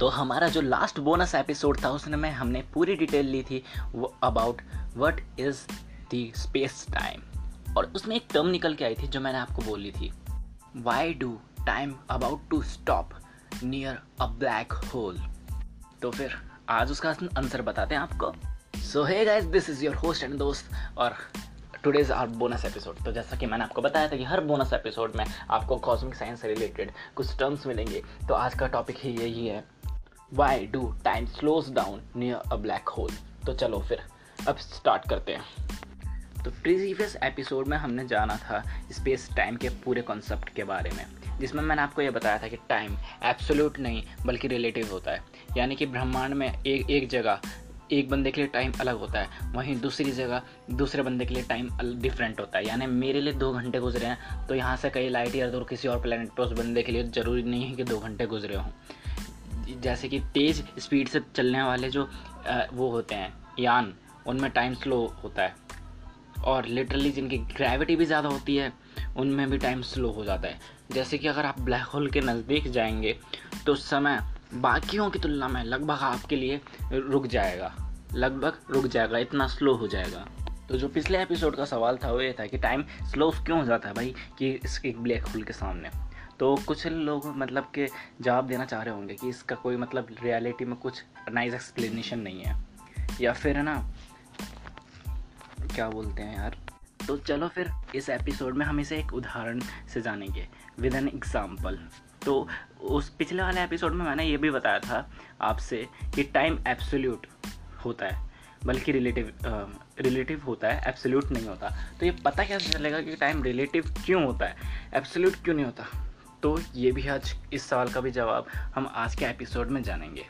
तो हमारा जो लास्ट बोनस एपिसोड था उसमें हमने पूरी डिटेल ली थी वो about what is the space time और उसमें एक टर्म निकल के आई थी जो मैंने आपको बोली थी. Why do time about to stop near a black hole तो फिर आज उसका आंसर बताते हैं आपको. So hey guys this is your host and दोस्त और टुडेज आर बोनस एपिसोड तो जैसा कि मैंने आपको बताया था कि हर बोनस एपिसोड में आपको कॉस्मिक साइंस से रिलेटेड कुछ टर्म्स मिलेंगे. तो आज का टॉपिक ही यही है. Why do time slows down near a black hole तो चलो फिर, अब स्टार्ट करते हैं। तो प्रीवियस एपिसोड में हमने जाना था स्पेस टाइम के पूरे कॉन्सेप्ट के बारे में, जिसमें मैंने आपको ये बताया था कि टाइम एब्सोल्यूट नहीं, बल्कि रिलेटिव होता है। यानी कि ब्रह्मांड में एक एक जगह, एक बंदे के लिए टाइम अलग होता है, वहीं दूसरी जगह, दूसरे बंदे के लिए टाइम डिफरेंट होता है। यानी मेरे लिए दो घंटे गुजरे हैं तो यहाँ से कई लाइट ईयर दूर किसी और प्लानट पर उस बंदे के लिए ज़रूरी नहीं है कि दो घंटे गुजरे हों। जैसे कि तेज़ स्पीड से चलने वाले जो वो होते हैं, यान, उनमें टाइम स्लो होता है। और लिटरली जिनकी ग्रेविटी भी ज़्यादा होती है, उनमें भी टाइम स्लो हो जाता है। जैसे कि अगर आप ब्लैक होल के नज़दीक जाएँगे तो समय बाकियों की तुलना में लगभग आपके लिए रुक जाएगा। लगभग रुक जाएगा, इतना स्लो हो जाएगा। तो जो पिछले एपिसोड का सवाल था, वो ये था कि टाइम स्लो क्यों हो जाता है भाई, कि इस ब्लैक होल के सामने? तो कुछ लोग मतलब के जवाब देना चाह रहे होंगे कि इसका कोई मतलब रियलिटी में कुछ नाइस एक्सप्लेनेशन नहीं है। या फिर ना, क्या बोलते हैं यार? तो चलो फिर इस एपिसोड में हम इसे एक उदाहरण से जानेंगे विद एन एग्ज़ाम्पल तो उस पिछले वाले एपिसोड में मैंने ये भी बताया था आपसे कि टाइम एब्सोल्यूट होता है, बल्कि रिलेटिव रिलेटिव होता है एब्सोल्यूट नहीं होता। तो ये पता कैसे चलेगा कि टाइम रिलेटिव क्यों होता है? एब्सोल्यूट क्यों नहीं होता? तो ये भी आज इस सवाल का भी जवाब हम आज के एपिसोड में जानेंगे।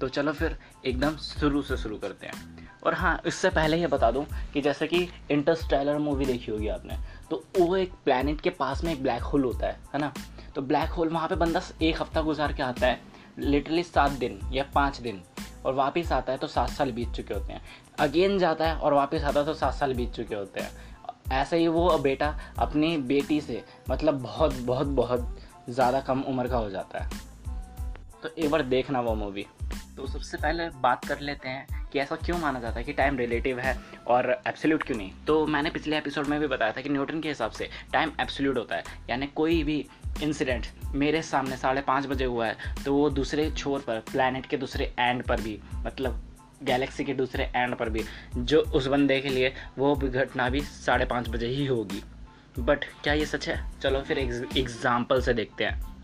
तो चलो फिर एकदम शुरू से शुरू करते हैं। और हाँ इससे पहले ये बता दूँ कि जैसे कि इंटरस्टेलर मूवी देखी होगी आपने तो वो एक प्लानट के पास में एक ब्लैक होल होता है है ना? तो ब्लैक होल वहाँ पे बंदा एक हफ़्ता गुजार के आता है लिटरली सात दिन या पाँच दिन, और वापस आता है तो सात साल बीत चुके होते हैं। अगेन जाता है और वापस आता है तो सात साल बीत चुके होते हैं। ऐसे ही वो बेटा अपनी बेटी से मतलब बहुत बहुत बहुत ज़्यादा कम उम्र का हो जाता है। तो एक बार देखना वो मूवी तो सबसे पहले बात कर लेते हैं कि ऐसा क्यों माना जाता है कि टाइम रिलेटिव है और एब्सोल्यूट क्यों नहीं। तो मैंने पिछले एपिसोड में भी बताया था कि न्यूटन के हिसाब से टाइम एब्सोल्यूट होता है। यानी कोई भी इंसिडेंट मेरे सामने साढ़े पाँच बजे हुआ है तो वो दूसरे छोर पर प्लानट के दूसरे एंड पर भी मतलब गैलेक्सी के दूसरे एंड पर भी, जो उस बंदे के लिए वो घटना भी साढ़े पाँच बजे ही होगी। बट क्या ये सच है? चलो फिर एग्ज़ाम्पल से देखते हैं।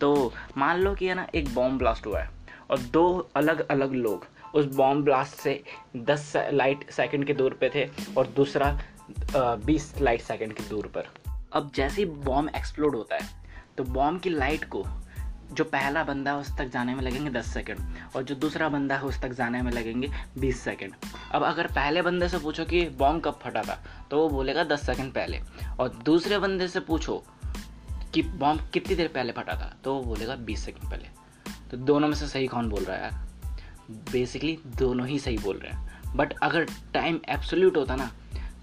तो मान लो कि है ना, एक बॉम्ब ब्लास्ट हुआ है और दो अलग अलग लोग उस बॉम्ब ब्लास्ट से 10 लाइट सेकंड के दूर पे थे और दूसरा 20 लाइट सेकंड के दूर पर। अब जैसे ही बॉम्ब एक्सप्लोड होता है तो बॉम्ब की लाइट को जो पहला बंदा है, उस तक जाने में लगेंगे 10 सेकंड, और जो दूसरा बंदा है, उस तक जाने में लगेंगे 20 सेकंड। अब अगर पहले बंदे से पूछो कि बॉम्ब कब फटा था तो वो बोलेगा 10 सेकंड पहले, और दूसरे बंदे से पूछो कि बॉम्ब कितनी देर पहले फटा था तो वो बोलेगा 20 सेकंड पहले। तो दोनों में से सही कौन बोल रहा है यार? बेसिकली दोनों ही सही बोल रहे हैं। बट अगर टाइम एब्सोल्यूट होता ना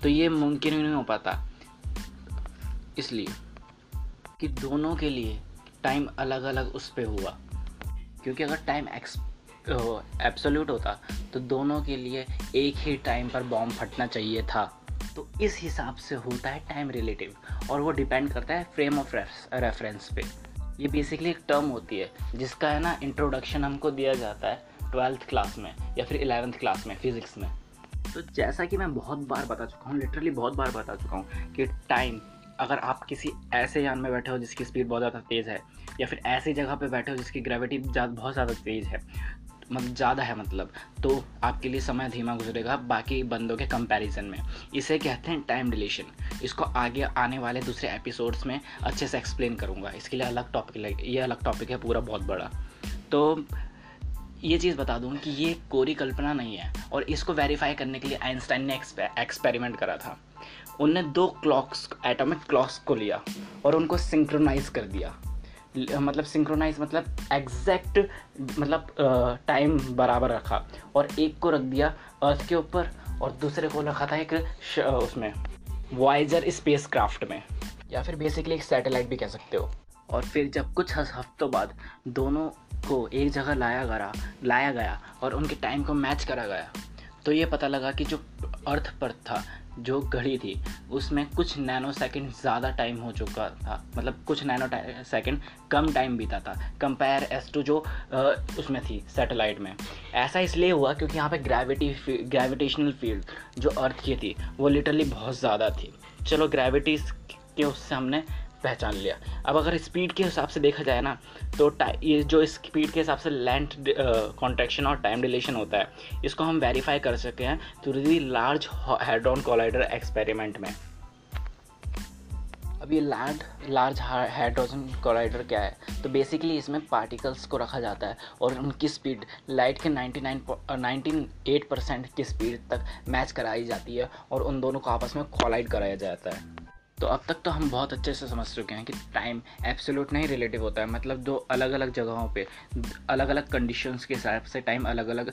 तो ये मुमकिन ही नहीं हो पाता। इसलिए कि दोनों के लिए टाइम अलग अलग उस पर हुआ। क्योंकि अगर टाइम एक्स एब्सोल्यूट होता तो दोनों के लिए एक ही टाइम पर बॉम्ब फटना चाहिए था। तो इस हिसाब से होता है टाइम रिलेटिव और वो डिपेंड करता है फ्रेम ऑफ़ रेफरेंस पे। ये बेसिकली एक टर्म होती है, जिसका है ना इंट्रोडक्शन हमको दिया जाता है ट्वेल्थ क्लास में, या फिर इलेवेंथ क्लास में फिज़िक्स में। तो जैसा कि मैं बहुत बार बता चुका हूँ लिटरली बहुत बार बता चुका हूँ, कि टाइम अगर आप किसी ऐसे यान में बैठे हो जिसकी स्पीड बहुत ज़्यादा तेज़ है या फिर ऐसी जगह पे बैठे हो जिसकी ग्रेविटी बहुत ज़्यादा तेज़ है मतलब ज़्यादा है मतलब तो आपके लिए समय धीमा गुजरेगा बाकी बंदों के कंपैरिजन में। इसे कहते हैं टाइम डिलेशन इसको आगे आने वाले दूसरे एपिसोड्स में अच्छे से एक्सप्लेन करूँगा। इसके लिए अलग टॉपिक ये अलग टॉपिक है पूरा बहुत बड़ा। तो ये चीज़ बता दूँ कि ये कोरी कल्पना नहीं है और इसको वेरीफाई करने के लिए आइंस्टाइन ने एक्सपेरिमेंट करा था। उनने दो क्लॉक्स एटॉमिक क्लॉक्स को लिया और उनको सिंक्रोनाइज कर दिया। मतलब सिंक्रोनाइज मतलब एग्जैक्ट मतलब टाइम बराबर रखा और एक को रख दिया अर्थ के ऊपर और दूसरे को रखा था एक उसमें वाइजर स्पेस क्राफ्ट में। या फिर बेसिकली एक सैटेलाइट भी कह सकते हो। और फिर जब कुछ हफ्तों बाद दोनों को एक जगह लाया गया लाया गया और उनके टाइम को मैच करा गया तो ये पता लगा कि जो अर्थ पर था जो घड़ी थी उसमें कुछ नैनो सेकेंड ज़्यादा टाइम हो चुका था। मतलब कुछ नैनो सेकेंड कम टाइम बीता था। कंपेयर एस टू जो आ, उसमें थी सैटेलाइट में। ऐसा इसलिए हुआ क्योंकि यहाँ पे ग्रेविटी ग्रेविटेशनल फ़ील्ड जो अर्थ की थी वो लिटरली बहुत ज़्यादा थी। चलो ग्रेविटी के उससे हमने पहचान लिया। अब अगर स्पीड के हिसाब से देखा जाए ना तो ये जो स्पीड के हिसाब से लैंड कॉन्ट्रेक्शन और टाइम डिलेशन होता है, इसको हम वेरीफाई कर सके हैं through the large hadron collider experiment में। अब ये लैंड लार्ज हाइड्रोजन कोलाइडर क्या है? तो बेसिकली इसमें पार्टिकल्स को रखा जाता है और उनकी स्पीड लाइट के 99 98 परसेंट की स्पीड तक मैच कराई जाती है और उन दोनों को आपस में कोलाइड कराया जाता है। तो अब तक तो हम बहुत अच्छे से समझ चुके हैं कि टाइम एब्सोल्यूट नहीं रिलेटिव होता है। मतलब दो अलग अलग जगहों पे अलग अलग कंडीशंस के हिसाब से टाइम अलग अलग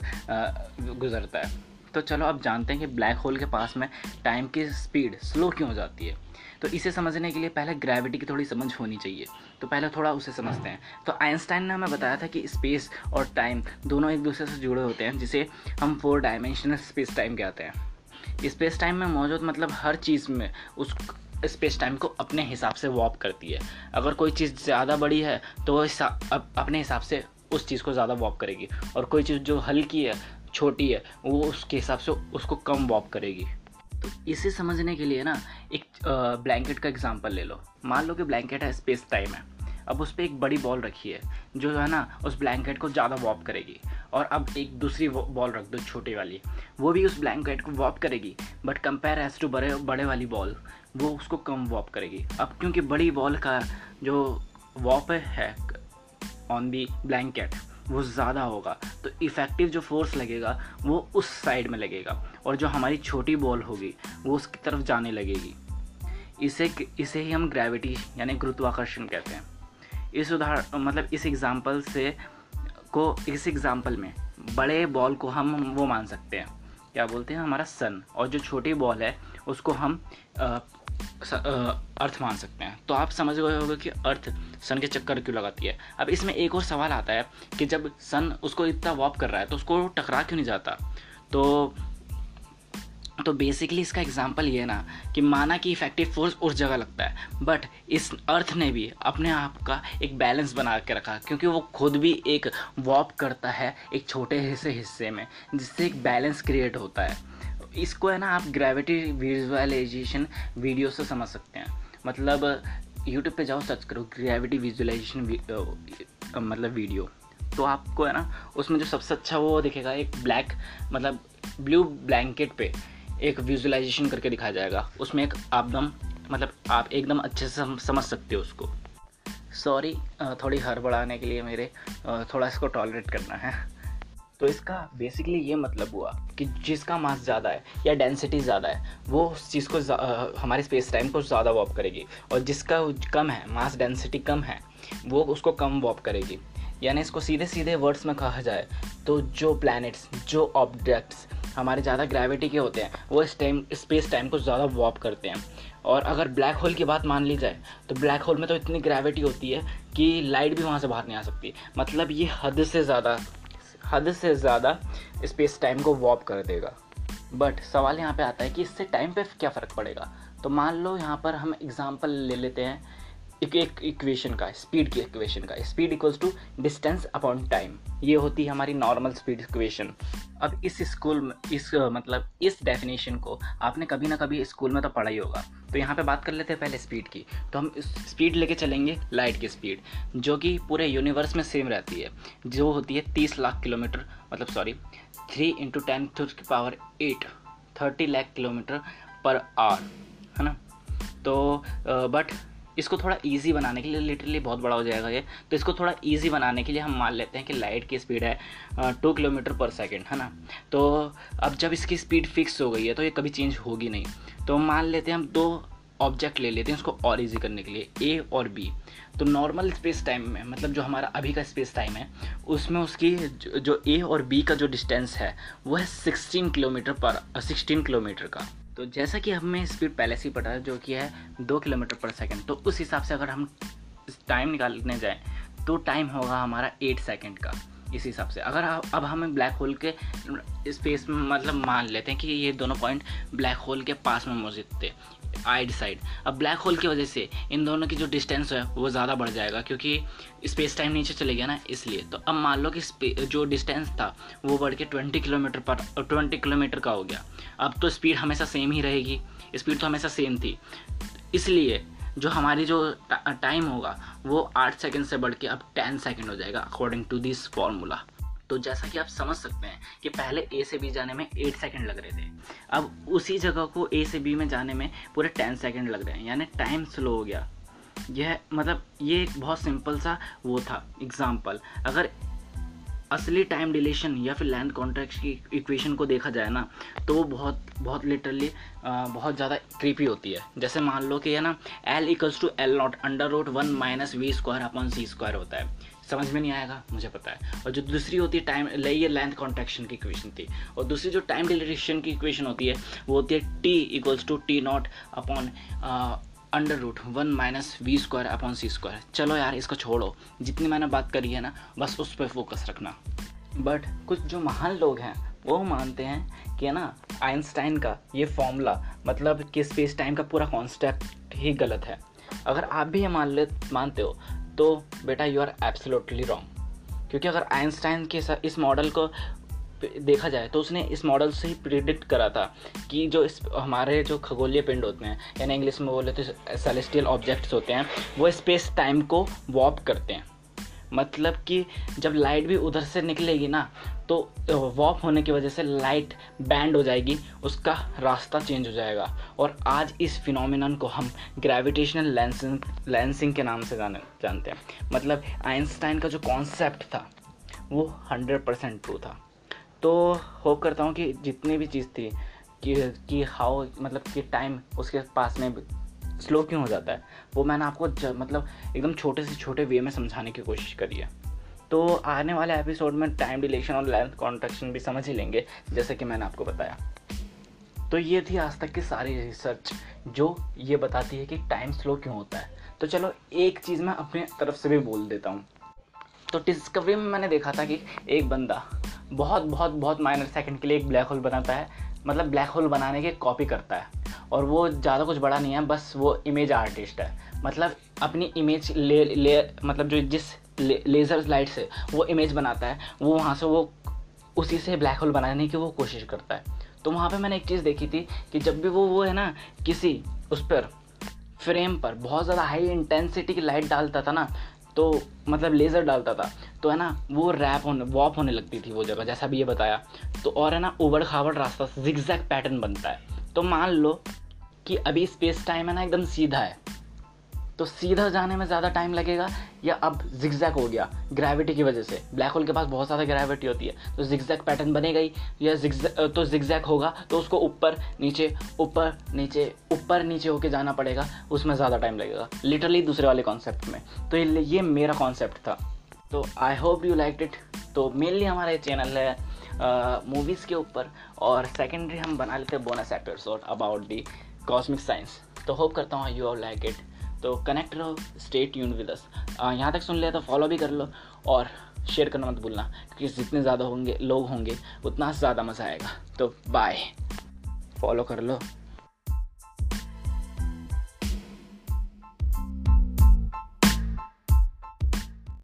गुजरता है। तो चलो अब जानते हैं कि ब्लैक होल के पास में टाइम की स्पीड स्लो क्यों हो जाती है। तो इसे समझने के लिए पहले ग्रेविटी की थोड़ी समझ होनी चाहिए। तो पहले थोड़ा उसे समझते हैं। तो आइंस्टाइन ने हमें बताया था कि स्पेस और टाइम दोनों एक दूसरे से जुड़े होते हैं, जिसे हम फोर डायमेंशनल स्पेस टाइम कहते हैं। स्पेस टाइम में मौजूद मतलब हर चीज़ में उस स्पेस टाइम को अपने हिसाब से वॉप करती है। अगर कोई चीज़ ज़्यादा बड़ी है तो वो अपने हिसाब से उस चीज़ को ज़्यादा वॉप करेगी। और कोई चीज़ जो हल्की है, छोटी है, वो उसके हिसाब से उसको कम वॉप करेगी। तो इसे समझने के लिए ना, एक ब्लैंकेट का एग्जांपल ले लो। मान लो कि ब्लैंकेट है स्पेस टाइम है। अब उस पर एक बड़ी बॉल रखी है, जो है ना, उस ब्लैंकेट को ज़्यादा वॉप करेगी। और अब एक दूसरी बॉल रख दो, छोटी वाली। वो भी उस ब्लैंकेट को वॉप करेगी बट कंपेयर एज टू बड़े बड़े वाली बॉल वो उसको कम वॉप करेगी। अब क्योंकि बड़ी बॉल का जो वॉप है ऑन दी ब्लैंकेट वो ज़्यादा होगा। तो इफ़ेक्टिव जो फोर्स लगेगा, वो उस साइड में लगेगा। और जो हमारी छोटी बॉल होगी, वो उसकी तरफ़ जाने लगेगी। इसे इसे ही हम ग्रेविटी यानी गुरुत्वाकर्षण कहते हैं। इस उदाहरण मतलब इस एग्ज़ाम्पल से को, इस एग्ज़ाम्पल में बड़े बॉल को हम वो मान सकते हैं। क्या बोलते हैं? हमारा सन और जो छोटी बॉल है उसको हम आ, अर्थ मान सकते हैं। तो आप समझ गए होंगे कि अर्थ सन के चक्कर क्यों लगाती है। अब इसमें एक और सवाल आता है कि जब सन उसको इतना वॉप कर रहा है तो उसको टकरा क्यों नहीं जाता? तो तो बेसिकली इसका एग्ज़ाम्पल ये ना कि माना कि इफ़ेक्टिव फोर्स उस जगह लगता है। बट इस अर्थ ने भी अपने आप का एक बैलेंस बना के रखा क्योंकि वो खुद भी एक वॉप करता है एक छोटे हिस्से हिस्से में जिससे एक बैलेंस क्रिएट होता है। इसको है ना आप ग्रेविटी विजुअलाइजेशन वीडियो से समझ सकते हैं। मतलब यूट्यूब पे जाओ सर्च करो ग्रेविटी विजुअलाइजेशन मतलब वीडियो तो आपको है ना, उसमें जो सबसे अच्छा वो दिखेगा, एक ब्लैक मतलब ब्लू ब्लैंकेट पे एक विजुअलाइजेशन करके दिखाया जाएगा। उसमें एक आपदम मतलब आप एकदम अच्छे से समझ सकते हो उसको। सॉरी थोड़ी हड़बड़ाने के लिए मेरे थोड़ा इसको टॉलरेट करना है। तो इसका बेसिकली ये मतलब हुआ कि जिसका मास ज़्यादा है या डेंसिटी ज़्यादा है, वो उस चीज़ को हमारे स्पेस टाइम को ज़्यादा वॉप करेगी। और जिसका कम है मास डेंसिटी कम है, वो उसको कम वॉप करेगी। यानी इसको सीधे सीधे वर्ड्स में कहा जाए तो जो प्लैनेट्स जो ऑब्जेक्ट्स हमारे ज़्यादा ग्रेविटी के होते हैं, वो इस टाइम स्पेस टाइम को ज़्यादा वॉप करते हैं। और अगर ब्लैक होल की बात मान ली जाए तो ब्लैक होल में तो इतनी ग्रेविटी होती है कि लाइट भी वहाँ से बाहर नहीं आ सकती। मतलब ये हद से ज़्यादा हद से ज़्यादा स्पेस टाइम को वॉप कर देगा। बट सवाल यहाँ पे आता है कि इससे टाइम पे क्या फ़र्क पड़ेगा? तो मान लो यहाँ पर हम एग्ज़ाम्पल ले लेते हैं। एक इक्वेशन का स्पीड की इक्वेशन का। Speed equals to distance upon time ये होती है हमारी नॉर्मल स्पीड इक्वेशन अब इस स्कूल में, इस मतलब इस डेफिनेशन को आपने कभी ना कभी स्कूल में तो पढ़ा ही होगा। तो यहाँ पे बात कर लेते हैं पहले स्पीड की। तो हम स्पीड लेके चलेंगे लाइट की स्पीड जो कि पूरे यूनिवर्स में सेम रहती है। जो होती है तीस लाख किलोमीटर मतलब सॉरी थ्री इंटू टेन की power eight thirty lakh kilometre per hour है ना? तो बट इसको थोड़ा इजी बनाने के लिए लिटरली बहुत बड़ा हो जाएगा ये। तो इसको थोड़ा इजी बनाने के लिए हम मान लेते हैं कि लाइट की स्पीड है टू किलोमीटर पर सेकेंड है ना? तो अब जब इसकी स्पीड फिक्स हो गई है तो ये कभी चेंज होगी नहीं। तो मान लेते हैं हम दो ऑब्जेक्ट ले लेते हैं उसको और इजी करने के लिए ए और बी तो नॉर्मल स्पेस टाइम में मतलब जो हमारा अभी का स्पेस टाइम है, उसमें उसकी जो ए और बी का जो डिस्टेंस है, वो है सिक्सटीन किलोमीटर पर सिक्सटीन किलोमीटर का। तो जैसा कि हमें स्पीड पहले से ही पता है, जो कि है दो किलोमीटर पर सेकेंड तो उस हिसाब से अगर हम टाइम निकालने जाएँ तो टाइम होगा हमारा एट सेकेंड का, इस हिसाब से। अगर अब हमें ब्लैक होल के स्पेस में मतलब मान लेते हैं कि ये दोनों पॉइंट ब्लैक होल के पास में मौजूद थे आइड साइड अब ब्लैक होल की वजह से इन दोनों की जो डिस्टेंस है, वो ज़्यादा बढ़ जाएगा क्योंकि स्पेस टाइम नीचे चले गया ना, इसलिए। तो अब मान लो कि जो डिस्टेंस था, वो बढ़ के ट्वेंटी किलोमीटर पर ट्वेंटी किलोमीटर का हो गया। अब तो स्पीड हमेशा सेम ही रहेगी। स्पीड तो हमेशा सेम थी। इसलिए जो हमारी जो टाइम होगा, वो आठ सेकंड से बढ़ के अब टेन सेकंड हो जाएगा अकॉर्डिंग टू दिस फॉर्मूला तो जैसा कि आप समझ सकते हैं कि पहले ए से बी जाने में एट सेकेंड लग रहे थे। अब उसी जगह को ए से बी में जाने में पूरे टेन सेकेंड लग रहे हैं, यानी टाइम स्लो हो गया। यह मतलब ये एक बहुत सिंपल सा वो था एग्ज़ाम्पल अगर असली टाइम डिलेशन या फिर लैंड कॉन्ट्रैक्ट की इक्वेशन को देखा जाए ना तो वो बहुत बहुत लिटरली बहुत ज़्यादा क्रीपी होती है। जैसे मान लो कि है ना L equals to L naught under root one minus v square upon c square होता है। समझ में नहीं आएगा, मुझे पता है। और जो दूसरी होती है टाइम ये लेंथ कॉन्ट्रैक्शन की इक्वेशन थी और दूसरी जो टाइम डिलेशन की इक्वेशन होती है, वो होती है T equals to T naught upon under root one minus v square upon c square चलो यार, इसको छोड़ो। जितनी मैंने बात करी है ना, बस उस पर फोकस रखना। बट कुछ जो महान लोग हैं, वो मानते हैं कि ना आइंस्टाइन का ये फॉर्मूला मतलब कि स्पेस टाइम का पूरा कॉन्सेप्ट ही गलत है। अगर आप भी ये मान ले, मानते हो तो बेटा यू आर एब्सोल्युटली रॉन्ग क्योंकि अगर आइंस्टाइन के इस मॉडल को देखा जाए तो उसने इस मॉडल से ही प्रिडिक्ट करा था कि जो इस हमारे जो खगोलीय पिंड होते हैं, यानी इंग्लिश में बोले तो सेलेस्टियल ऑब्जेक्ट्स होते हैं, वो स्पेस टाइम को वॉप करते हैं। मतलब कि जब लाइट भी उधर से निकलेगी ना तो वॉप होने की वजह से लाइट बैंड हो जाएगी, उसका रास्ता चेंज हो जाएगा। और आज इस फिनोमिनन को हम ग्रेविटेशनल लेंसिंग लेंसिंग के नाम से जाने, जानते हैं। मतलब आइंस्टाइन का जो कॉन्सेप्ट था, वो हंड्रेड परसेंट ट्रू था। तो होप करता हूँ कि जितनी भी चीज़ थी, कि कि हाउ मतलब कि टाइम उसके पास में स्लो क्यों हो जाता है, वो मैंने आपको मतलब एकदम छोटे से छोटे वे में समझाने की कोशिश करी है। तो आने वाले एपिसोड में टाइम डिलेशन और लेंथ कॉन्ट्रेक्शन भी समझ ही लेंगे, जैसे कि मैंने आपको बताया। तो ये थी आज तक की सारी रिसर्च जो ये बताती है कि टाइम स्लो क्यों होता है। तो चलो, एक चीज़ मैं अपने तरफ़ से भी बोल देता हूँ। तो डिस्कवरी में मैंने देखा था कि एक बंदा बहुत बहुत बहुत माइनर सेकंड के लिए एक ब्लैक होल बनाता है मतलब ब्लैक होल बनाने के कॉपी करता है। और वो ज़्यादा कुछ बड़ा नहीं है बस वो इमेज आर्टिस्ट है। मतलब अपनी इमेज ले ले मतलब जो जिस ले, लेज़र लाइट से वो इमेज बनाता है वो वहाँ से वो उसी से ब्लैक होल बनाने की वो कोशिश करता है। तो वहाँ पे मैंने एक चीज़ देखी थी कि जब भी वो वो है ना किसी उस पर फ्रेम पर बहुत ज़्यादा हाई इंटेंसिटी की लाइट डालता था ना तो मतलब लेज़र डालता था। तो है ना, वो रैप होने वॉप होने लगती थी वो जगह, जैसा भी ये बताया। तो और है ना उबड़ खाबड़ रास्ता जिगजैग पैटर्न बनता है। तो मान लो कि अभी स्पेस टाइम है ना, एकदम सीधा है। तो सीधा जाने में ज़्यादा टाइम लगेगा या अब जिगजैक हो गया ग्रेविटी की वजह से। ब्लैक होल के पास बहुत ज़्यादा ग्रेविटी होती है तो जिगजैक पैटर्न बनेगा ही। या तो जिगजैक होगा तो उसको ऊपर, नीचे ऊपर नीचे ऊपर, नीचे होके जाना पड़ेगा, उसमें ज़्यादा टाइम लगेगा। लिटरली दूसरे वाले कॉन्सेप्ट में। तो ये मेरा कॉन्सेप्ट था। तो I hope you like it तो मेनली हमारा चैनल है मूवीज़ के ऊपर, और सेकेंडरी हम बना लेते हैं bonus episode about the cosmic science तो होप करता हूँ यू लाइक इट तो कनेक्ट रहो स्टेट यून विद अस यहाँ तक सुन लिया तो फॉलो भी कर लो और शेयर करना मत भूलना, क्योंकि जितने ज़्यादा होंगे, लोग होंगे, उतना ज़्यादा मज़ा आएगा। तो बाय फॉलो कर लो।